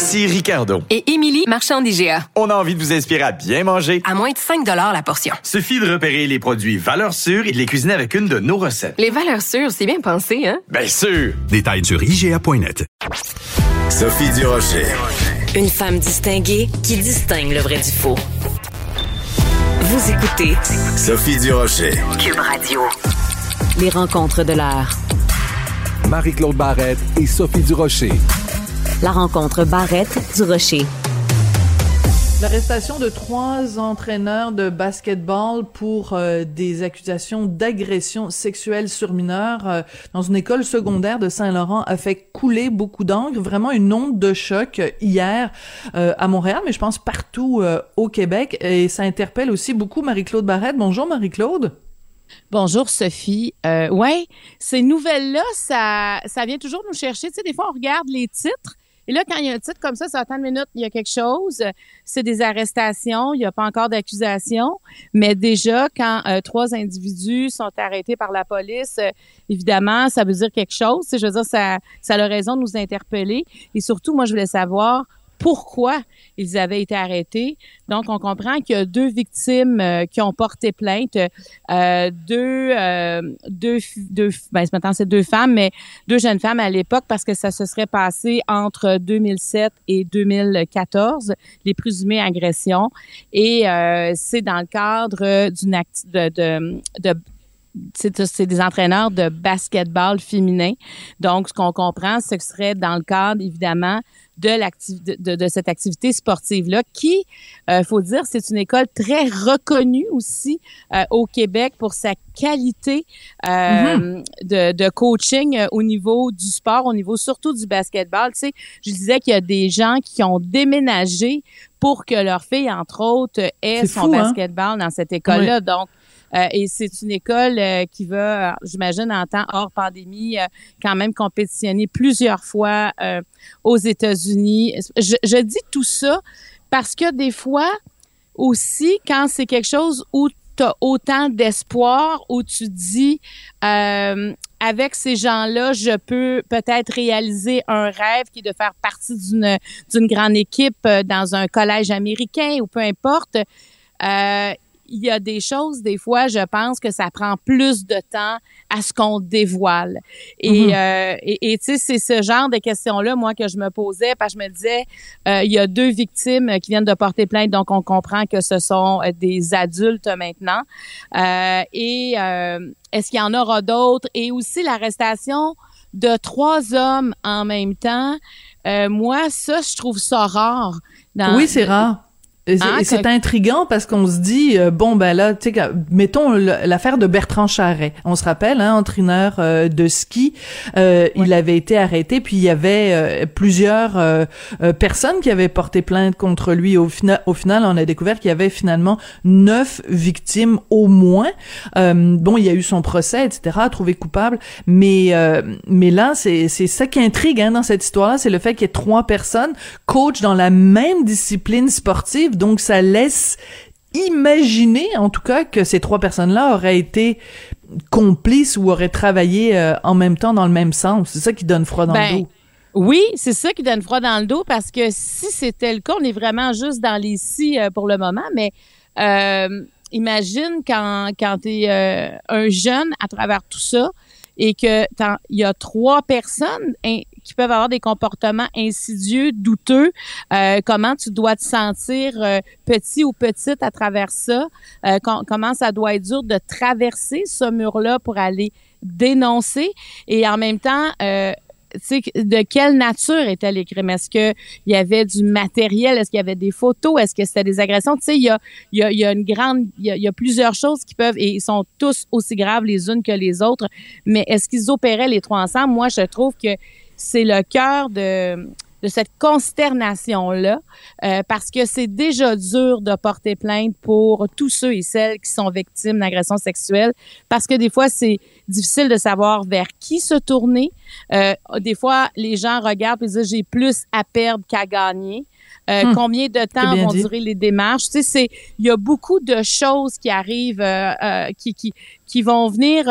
Ici Ricardo. Et Émilie, marchand d'IGA. On a envie de vous inspirer à bien manger. À moins de 5 la portion. Suffit de repérer les produits valeurs sûres et de les cuisiner avec une de nos recettes. Les valeurs sûres, c'est bien pensé, hein? Bien sûr! Détails sur IGA.net. Sophie Durocher. Une femme distinguée qui distingue le vrai du faux. Vous écoutez Sophie Durocher. Cube Radio. Les rencontres de l'heure. Marie-Claude Barrette et Sophie Durocher. La rencontre Barrette du Rocher. L'arrestation de trois entraîneurs de basketball pour euh, des accusations d'agression sexuelle sur mineurs euh, dans une école secondaire de Saint-Laurent a fait couler beaucoup d'encre, vraiment une onde de choc euh, hier à Montréal, mais je pense partout au Québec et ça interpelle aussi beaucoup Marie-Claude Barrette. Bonjour Marie-Claude. Bonjour Sophie. Euh, ouais, ces nouvelles-là, ça, ça vient toujours nous chercher. Tu sais, des fois, on regarde les titres, et là, quand il y a un titre comme ça, ça attend une minute, il y a quelque chose. C'est des arrestations, il n'y a pas encore d'accusation. Mais déjà, quand euh, trois individus sont arrêtés par la police, euh, évidemment, ça veut dire quelque chose. Je veux dire, ça, ça a raison de nous interpeller. Et surtout, moi, je voulais savoir pourquoi ils avaient été arrêtés. Donc, on comprend qu'il y a deux victimes euh, qui ont porté plainte, euh, deux, euh, deux, deux, ben, maintenant c'est deux femmes, mais deux jeunes femmes à l'époque parce que ça se serait passé entre 2007 et 2014, les présumées agressions. Et euh, c'est dans le cadre d'une de, de, de c'est des entraîneurs de basketball féminin. Donc, ce qu'on comprend, c'est que ce serait dans le cadre, évidemment, de, de, de, cette activité sportive-là, qui, euh, faut dire, c'est une école très reconnue aussi euh, au Québec pour sa qualité euh, mm-hmm. de, de, coaching euh, au niveau du sport, au niveau surtout du basketball. Tu sais, je disais qu'il y a des gens qui ont déménagé pour que leur fille, entre autres, ait son hein? basketball dans cette école-là. Donc, euh, et c'est une école euh, qui va, j'imagine, en temps hors pandémie, euh, quand même compétitionner plusieurs fois aux États-Unis. Je, dis tout ça parce que des fois aussi, quand c'est quelque chose où tu as autant d'espoir, où tu dis avec ces gens-là, je peux peut-être réaliser un rêve qui est de faire partie d'une d'une grande équipe dans un collège américain ou peu importe. Euh, il y a des choses, des fois, je pense que ça prend plus de temps à ce qu'on dévoile. Et, mhm. euh, et, tu sais, c'est ce genre de questions-là, moi, que je me posais, parce que je me disais, euh, il y a deux victimes qui viennent de porter plainte, donc on comprend que ce sont euh, des adultes maintenant. Euh, et est-ce qu'il y en aura d'autres? Et aussi l'arrestation de trois hommes en même temps. moi, ça, je trouve ça rare. Dans, oui, c'est rare. Ah, c'est intriguant parce qu'on se dit euh, bon ben là tu sais mettons l'affaire de Bertrand Charret. On se rappelle hein entraîneur euh, de ski euh, il avait été arrêté puis il y avait plusieurs personnes qui avaient porté plainte contre lui. Au final au final on a découvert qu'il y avait finalement neuf victimes au moins. Bon il y a eu son procès etc trouvé coupable. Mais mais là c'est c'est ça qui intrigue hein, dans cette histoire là c'est le fait qu'il y ait trois personnes coach dans la même discipline sportive donc, ça laisse imaginer, en tout cas, que ces trois personnes-là auraient été complices ou auraient travaillé euh, en même temps dans le même sens. C'est ça qui donne froid dans le ben, dos. Oui, c'est ça qui donne froid dans le dos parce que si c'était le cas, on est vraiment juste dans les si euh, pour le moment, mais euh, imagine quand, quand tu es un jeune à travers tout ça et que il y a trois personnes qui peuvent avoir des comportements insidieux, douteux, euh, comment tu dois te sentir euh, petit ou petite à travers ça, euh, comment ça doit être dur de traverser ce mur-là pour aller dénoncer? Et en même temps de quelle nature était les crimes? Est-ce qu'il y avait du matériel? Est-ce qu'il y avait des photos? Est-ce que c'était des agressions? Tu sais, il y a, y, a, y a une grande, il y a, y a, plusieurs choses qui peuvent, et ils sont tous aussi graves les unes que les autres, mais est-ce qu'ils opéraient les trois ensemble? Moi, je trouve que c'est le cœur de de cette consternation-là, euh, parce que c'est déjà dur de porter plainte pour tous ceux et celles qui sont victimes d'agressions sexuelles, parce que des fois, c'est difficile de savoir vers qui se tourner. Euh, des fois, les gens regardent et disent, j'ai plus à perdre qu'à gagner. Euh, hmm. Combien de temps vont durer les démarches? Tu sais, c'est il y a beaucoup de choses qui arrivent, euh, euh qui, qui qui vont venir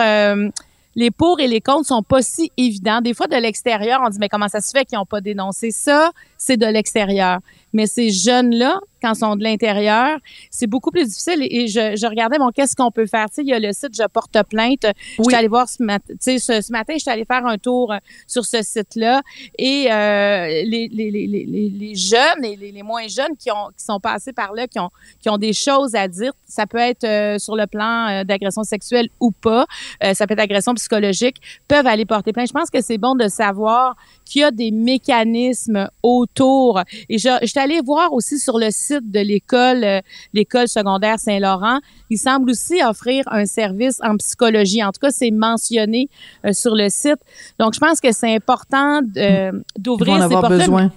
les pour et les contre sont pas si évidents. Des fois, de l'extérieur, on dit, mais comment ça se fait qu'ils n'ont pas dénoncé ça? C'est de l'extérieur. Mais ces jeunes-là, quand ils sont de l'intérieur, c'est beaucoup plus difficile. Et je, je regardais, bon, qu'est-ce qu'on peut faire? Tu sais, il y a le site Je porte plainte. Je suis allée voir ce matin, tu sais, ce, ce, matin, je suis allée faire un tour euh, sur ce site-là. Et euh, les, les, les, les, jeunes et les, moins jeunes qui, ont, qui sont passés par là, qui ont, qui ont des choses à dire, ça peut être euh, sur le plan euh, d'agression sexuelle ou pas, ça peut être agression psychologique, peuvent aller porter plainte. Je pense que c'est bon de savoir qu'il y a des mécanismes autour. Et je, je suis allée voir aussi sur le site de l'école, euh, l'école secondaire Saint-Laurent. Il semble aussi offrir un service en psychologie. En tout cas, c'est mentionné euh, sur le site. Donc, je pense que c'est important euh, d'ouvrir ces portes. Besoin.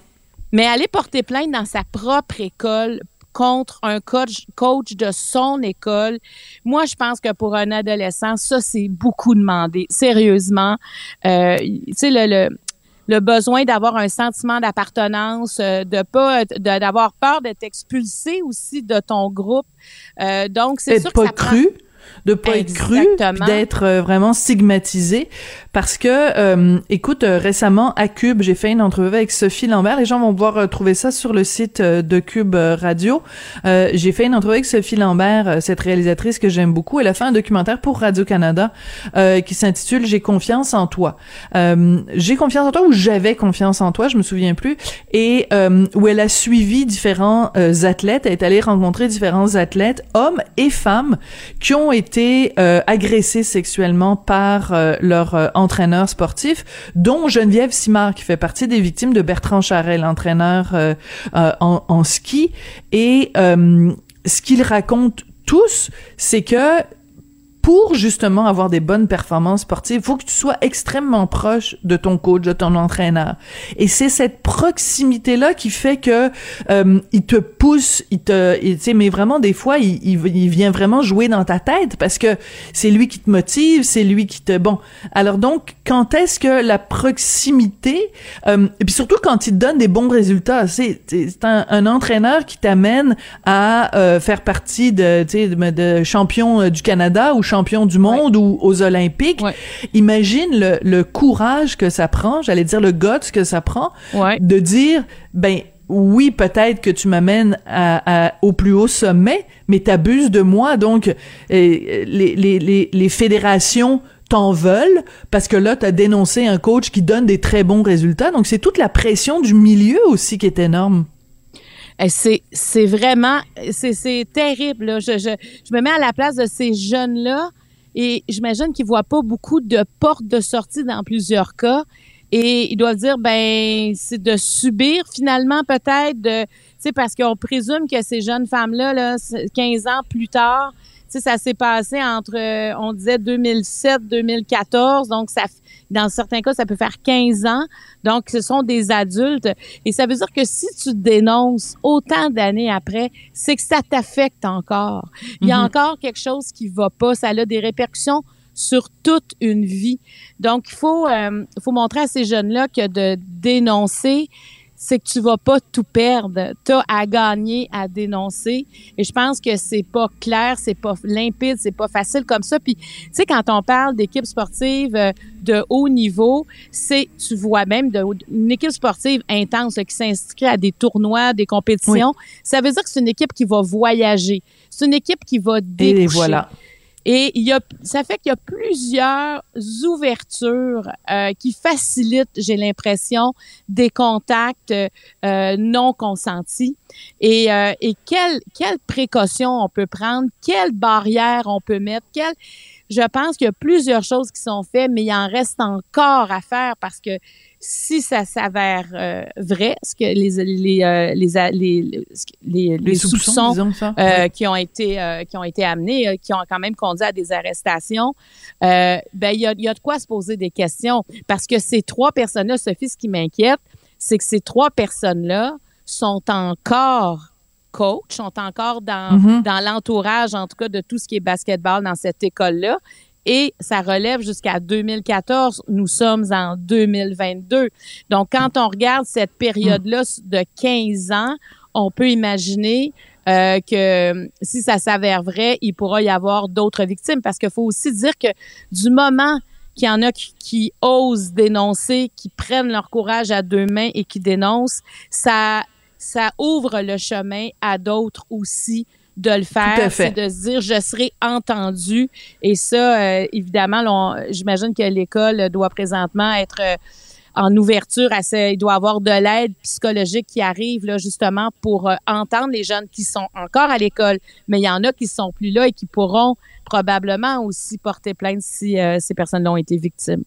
Mais aller porter plainte dans sa propre école contre un coach, coach de son école. Moi, je pense que pour un adolescent, ça, c'est beaucoup demandé. Sérieusement. Euh, tu sais, le, le, le besoin d'avoir un sentiment d'appartenance, euh, de pas d'avoir peur d'être expulsé aussi de ton groupe. Euh, donc c'est sûr pas que ça cru de pas être cru, d'être euh, vraiment stigmatisé. Parce que euh, écoute euh, récemment à Cube, j'ai fait une entrevue avec Sophie Lambert, les gens vont pouvoir trouver ça sur le site de Cube Radio. j'ai fait une entrevue avec Sophie Lambert, cette réalisatrice que j'aime beaucoup, elle a fait un documentaire pour Radio Canada qui s'intitule J'ai confiance en toi. j'ai confiance en toi ou j'avais confiance en toi, je me souviens plus. Et où elle a suivi différents athlètes, elle est allée rencontrer différents athlètes, hommes et femmes qui ont été euh, agressés sexuellement par euh, leur euh, entraîneur sportif, dont Geneviève Simard, qui fait partie des victimes de Bertrand Charret, l'entraîneur en, en, ski. Et ce qu'ils racontent tous, c'est que pour justement avoir des bonnes performances sportives, il faut que tu sois extrêmement proche de ton coach, de ton entraîneur. Et c'est cette proximité là qui fait que euh, il te pousse, il te, tu sais, mais vraiment des fois, il, il, vient vraiment jouer dans ta tête parce que c'est lui qui te motive, c'est lui qui te, bon. Alors donc, quand est-ce que la proximité, euh, et puis surtout quand il te donne des bons résultats, c'est un, un, entraîneur qui t'amène à euh, faire partie de, tu sais, de, de champion euh, du Canada ou champion du monde ou aux Olympiques. Imagine le, le, courage que ça prend, j'allais dire le guts que ça prend, de dire, ben oui, peut-être que tu m'amènes à, au plus haut sommet, mais t'abuses de moi. Donc, euh, les, les, les, les fédérations t'en veulent parce que là, t'as dénoncé un coach qui donne des très bons résultats. Donc, c'est toute la pression du milieu aussi qui est énorme. Eh, c'est, vraiment, c'est, terrible. Je, je, je me mets à la place de ces jeunes-là et j'imagine qu'ils voient pas beaucoup de portes de sortie dans plusieurs cas. Et ils doivent dire, ben, c'est de subir finalement peut-être, tu sais, parce qu'on présume que ces jeunes femmes-là, là, 15 ans plus tard, ça s'est passé entre, euh, on disait 2007-2014, donc ça, dans certains cas, ça peut faire 15 ans. Donc, ce sont des adultes. Et ça veut dire que si tu dénonces autant d'années après, c'est que ça t'affecte encore. Il y a mm-hmm. encore quelque chose qui va pas. Ça a des répercussions sur toute une vie. Donc, il faut, euh, faut montrer à ces jeunes-là que de dénoncer, c'est que tu vas pas tout perdre. Tu as à gagner, à dénoncer. Et je pense que c'est pas clair, c'est pas limpide, c'est pas facile comme ça. Puis, tu sais, quand on parle d'équipe sportive euh, de haut niveau, c'est, tu vois même de, une équipe sportive intense qui s'inscrit à des tournois, des compétitions. Ça veut dire que c'est une équipe qui va voyager. C'est une équipe qui va déboucher. Et voilà. Et il y a, ça fait qu'il y a plusieurs ouvertures euh, qui facilitent, j'ai l'impression, des contacts euh, non consentis. Et, euh, et quelles quelle précautions on peut prendre, quelles barrières on peut mettre, quelles je pense qu'il y a plusieurs choses qui sont faites, mais il en reste encore à faire parce que si ça s'avère euh, vrai, ce que les les euh, les, les, les, soupçons, euh, qui ont été qui ont été amenés, qui ont quand même conduit à des arrestations, ben il y a, y a de quoi se poser des questions parce que ces trois personnes-là, Sophie, ce qui m'inquiète, c'est que ces trois personnes-là sont encore coach, sont encore dans, mm-hmm. dans l'entourage, en tout cas, de tout ce qui est basketball dans cette école-là. Et ça relève jusqu'à 2014. Nous sommes en 2022. Donc, quand on regarde cette période-là de 15 ans, on peut imaginer euh, que si ça s'avère vrai, il pourra y avoir d'autres victimes. Parce qu'il faut aussi dire que du moment qu'il y en a qui, osent dénoncer, qui prennent leur courage à deux mains et qui dénoncent, ça, ça ouvre le chemin à d'autres aussi de le faire, c'est de se dire je serai entendu. Et ça euh, évidemment j'imagine que l'école doit présentement être euh, en ouverture à ce, il doit avoir de l'aide psychologique qui arrive là justement pour euh, entendre les jeunes qui sont encore à l'école, mais il y en a qui sont plus là et qui pourront probablement aussi porter plainte si ces personnes ont été victimes.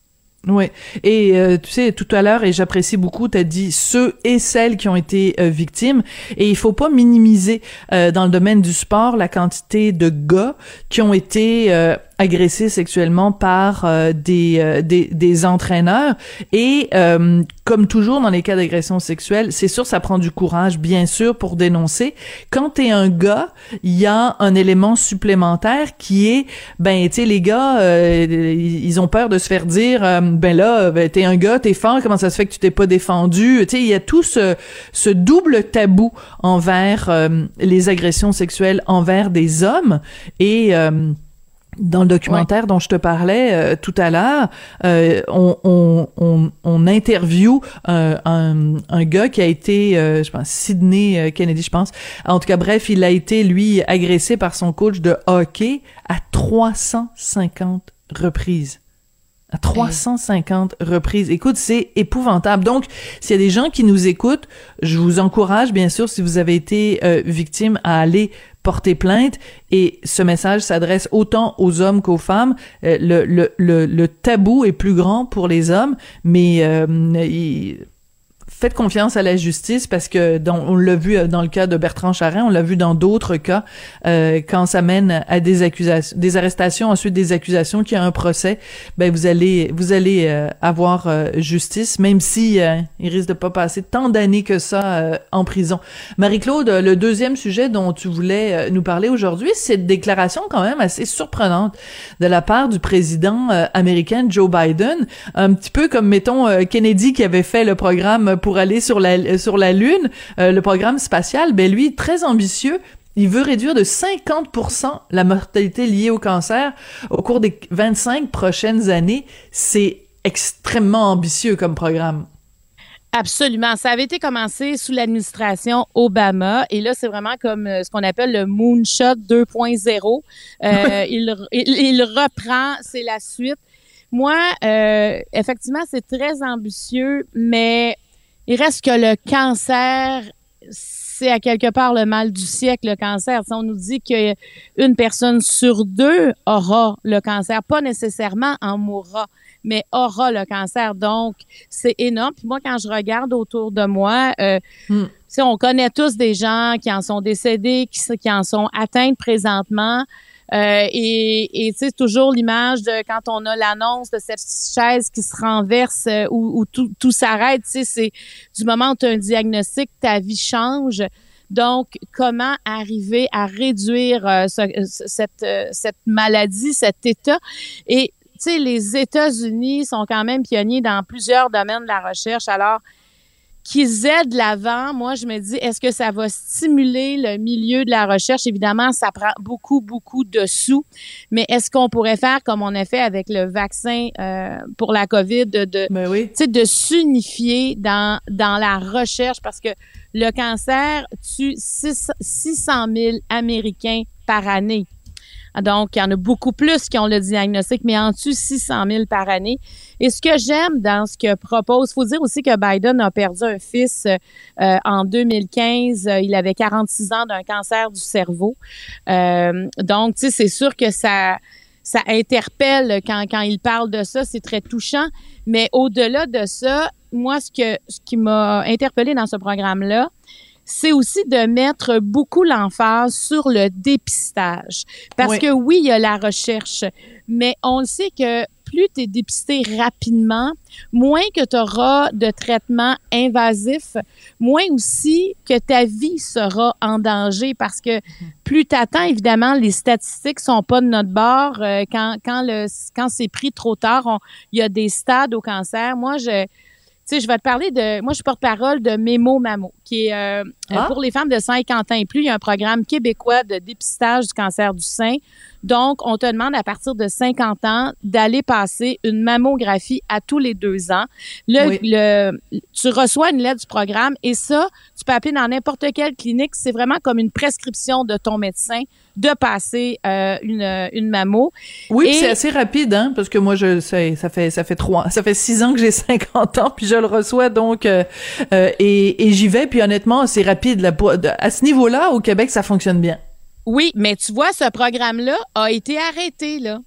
Oui. Et euh, tu sais, tout à l'heure, et j'apprécie beaucoup, tu as dit ceux et celles qui ont été euh, victimes. Et il faut pas minimiser euh, dans le domaine du sport la quantité de gars qui ont été agressés sexuellement par euh, des, euh, des, des entraîneurs. Et euh, comme toujours dans les cas d'agression sexuelle, c'est sûr ça prend du courage bien sûr pour dénoncer. Quand t'es un gars, il y a un élément supplémentaire qui est ben tu sais les gars ils ont peur de se faire dire ben là ben, t'es un gars, t'es fort, comment ça se fait que tu t'es pas défendu? Tu sais il y a tout ce ce double tabou envers les agressions sexuelles envers des hommes. Et dans le documentaire dont je te parlais euh, tout à l'heure, euh, on, on, on, on, interview un, un, gars qui a été, euh, je pense, Sidney Kennedy, je pense. En tout cas, bref, il a été, lui, agressé par son coach de hockey à 350 reprises. À 350 reprises. Écoute, c'est épouvantable. Donc, s'il y a des gens qui nous écoutent, je vous encourage, bien sûr, si vous avez été victime, à aller porter plainte et ce message s'adresse autant aux hommes qu'aux femmes. Euh, le, tabou est plus grand pour les hommes, mais euh, faites confiance à la justice parce que on l'a vu euh, dans le cas de Bertrand Charrin, on l'a vu dans d'autres cas euh, quand ça mène à des accusations, des arrestations, ensuite des accusations, qu'il y a un procès, ben vous allez vous allez euh, avoir justice, même si il risque de pas passer tant d'années que ça en prison. Marie-Claude, le deuxième sujet dont tu voulais nous parler aujourd'hui, c'est une déclaration quand même assez surprenante de la part du président américain Joe Biden, un petit peu comme mettons Kennedy qui avait fait le programme pour aller sur la sur la lune, euh, le programme spatial, ben lui très ambitieux, il veut réduire de 50% la mortalité liée au cancer au cours des 25 prochaines années. C'est extrêmement ambitieux comme programme. Absolument. Ça avait été commencé sous l'administration Obama et là, c'est vraiment comme euh, ce qu'on appelle le Moonshot 2.0. Euh, il, il, reprend, c'est la suite. Moi, euh, effectivement, c'est très ambitieux, mais il reste que le cancer, c'est à quelque part le mal du siècle, le cancer. on nous dit qu'une personne sur deux aura le cancer, pas nécessairement en mourra, mais aura le cancer. Donc, c'est énorme. Puis moi, quand je regarde autour de moi, euh, hmm. on connaît tous des gens qui en sont décédés, qui, qui en sont atteints présentement. Euh, et tu sais, toujours l'image de quand on a l'annonce de cette chaise qui se renverse euh, où, tout, tout s'arrête, c'est du moment où tu as un diagnostic, ta vie change. Donc, comment arriver à réduire euh, cette, cette maladie, cet état? Et, les États-Unis sont quand même pionniers dans plusieurs domaines de la recherche. Alors, qu'ils aident l'avant, moi, je me dis, est-ce que ça va stimuler le milieu de la recherche? Évidemment, ça prend beaucoup, beaucoup de sous, mais est-ce qu'on pourrait faire comme on a fait avec le vaccin euh, pour la COVID, de, de, ben oui. de s'unifier dans, dans la recherche? Parce que le cancer tue 600 000 Américains par année. Donc, il y en a beaucoup plus qui ont le diagnostic, mais en dessous 600 000 par année. Et ce que j'aime dans ce que propose, faut dire aussi que Biden a perdu un fils euh, en 2015. Il avait 46 ans d'un cancer du cerveau. Euh, donc, tu sais, c'est sûr que ça ça interpelle quand, quand il parle de ça, c'est très touchant. Mais au-delà de ça, moi, ce que ce qui m'a interpellé dans ce programme-là, c'est aussi de mettre beaucoup l'emphase sur le dépistage. Parce que oui, il y a la recherche, mais on sait que plus tu es dépisté rapidement, moins que tu auras de traitements invasifs, moins aussi que ta vie sera en danger parce que plus tu attends, évidemment, les statistiques sont pas de notre bord. Euh, quand, quand, le, quand c'est pris trop tard, il y a des stades au cancer. Moi, je sais, je vais te parler de. Moi, je suis porte-parole de Mémo Mamo, qui est euh, ah. pour les femmes de 50 ans et plus. Il y a un programme québécois de dépistage du cancer du sein. Donc, on te demande à partir de 50 ans d'aller passer une mammographie à tous les deux ans. Le, le, tu reçois une lettre du programme et ça, tu peux appeler dans n'importe quelle clinique. C'est vraiment comme une prescription de ton médecin de passer euh, une, une mammo. Oui, c'est assez rapide, hein, parce que moi, je sais, ça fait ça fait trois, ça fait six ans que j'ai 50 ans, puis je le reçois donc euh, euh, et, et j'y vais. Puis honnêtement, c'est rapide là, à ce niveau-là. Au Québec, ça fonctionne bien. Oui, mais tu vois, ce programme-là a été arrêté, là.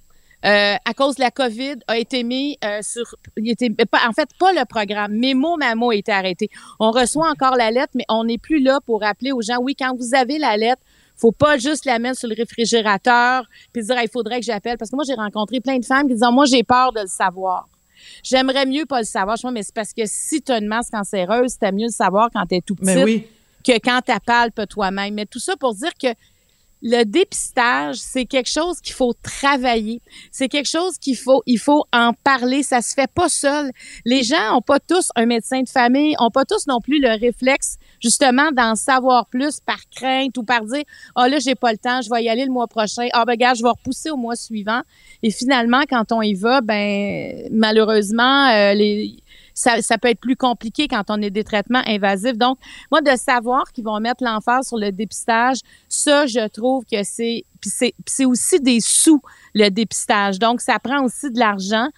Euh, à cause de la COVID, a été mis euh, sur. Il était, pas, en fait, pas le programme. Mémo Mamo a été arrêté. On reçoit encore la lettre, mais on n'est plus là pour rappeler aux gens oui, quand vous avez la lettre, faut pas juste la mettre sur le réfrigérateur puis dire il faudrait que j'appelle. Parce que moi, j'ai rencontré plein de femmes qui disent moi, j'ai peur de le savoir. J'aimerais mieux pas le savoir. Je mais c'est parce que si tu as une masse cancéreuse, c'est mieux le savoir quand tu es tout petit que quand tu palpes toi-même. Mais tout ça pour dire que le dépistage, c'est quelque chose qu'il faut travailler. C'est quelque chose qu'il faut, il faut en parler. Ça se fait pas seul. Les gens ont pas tous un médecin de famille, ont pas tous non plus le réflexe, justement, d'en savoir plus par crainte ou par dire, ah oh, là, j'ai pas le temps, je vais y aller le mois prochain. Ah ben, gars, je vais repousser au mois suivant. Et finalement, quand on y va, ben, malheureusement, euh, ça, ça, peut être plus compliqué quand on est des traitements invasifs. Donc, moi, de savoir qu'ils vont mettre l'emphase sur le dépistage, ça, je trouve que c'est, c'est aussi des sous le dépistage. Donc, ça prend aussi de l'argent.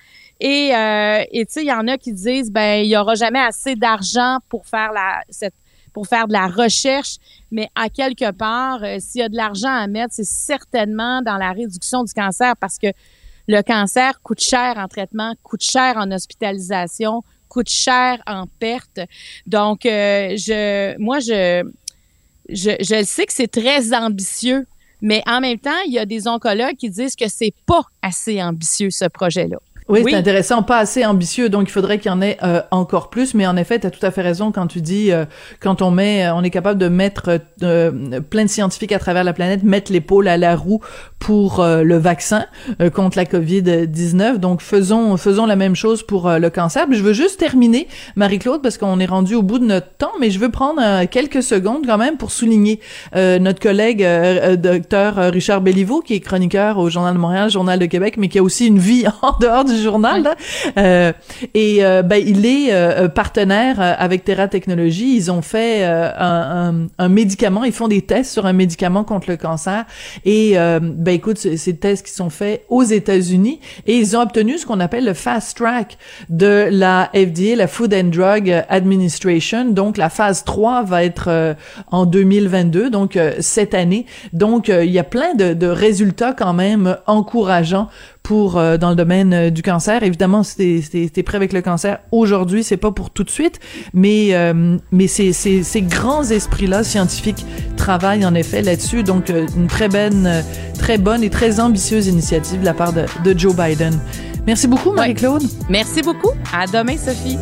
Et, euh, tu sais, il y en a qui disent, ben, il y aura jamais assez d'argent pour faire la, cette, pour faire de la recherche, mais à quelque part, euh, s'il y a de l'argent à mettre, c'est certainement dans la réduction du cancer parce que le cancer coûte cher en traitement, coûte cher en hospitalisation, coûte cher en perte. Donc, euh, je, moi, je, je, je sais que c'est très ambitieux, mais en même temps, il y a des oncologues qui disent que c'est pas assez ambitieux, ce projet-là. Oui, c'est intéressant, pas assez ambitieux, donc il faudrait qu'il y en ait euh, encore plus. Mais en effet, tu as tout à fait raison quand tu dis euh, quand on met, euh, on est capable de mettre plein de scientifiques à travers la planète, mettre l'épaule à la roue pour le vaccin contre la COVID-19. Donc faisons faisons la même chose pour le cancer. je veux juste terminer, Marie-Claude, parce qu'on est rendu au bout de notre temps, mais je veux prendre quelques secondes quand même pour souligner notre collègue docteur Richard Belliveau, qui est chroniqueur au Journal de Montréal, Journal de Québec, mais qui a aussi une vie en dehors du journal. Là. Euh, et euh, ben, il est euh, partenaire avec Terra Technologies. Ils ont fait un, un, médicament, ils font des tests sur un médicament contre le cancer. Et ben écoute, ces tests qui sont faits aux États-Unis et ils ont obtenu ce qu'on appelle le fast track de la FDA, la Food and Drug Administration. Donc la phase 3 va être en 2022, donc cette année. Donc il y a plein de, de résultats quand même encourageants pour euh, dans le domaine euh, du cancer. Évidemment, si t'es prêt avec le cancer aujourd'hui, c'est pas pour tout de suite, mais euh, mais ces, ces, ces grands esprits-là scientifiques travaillent en effet là-dessus. Donc une très bonne, très bonne et très ambitieuse initiative de la part de, de Joe Biden. Merci beaucoup, Marie-Claude. Merci beaucoup. À demain, Sophie.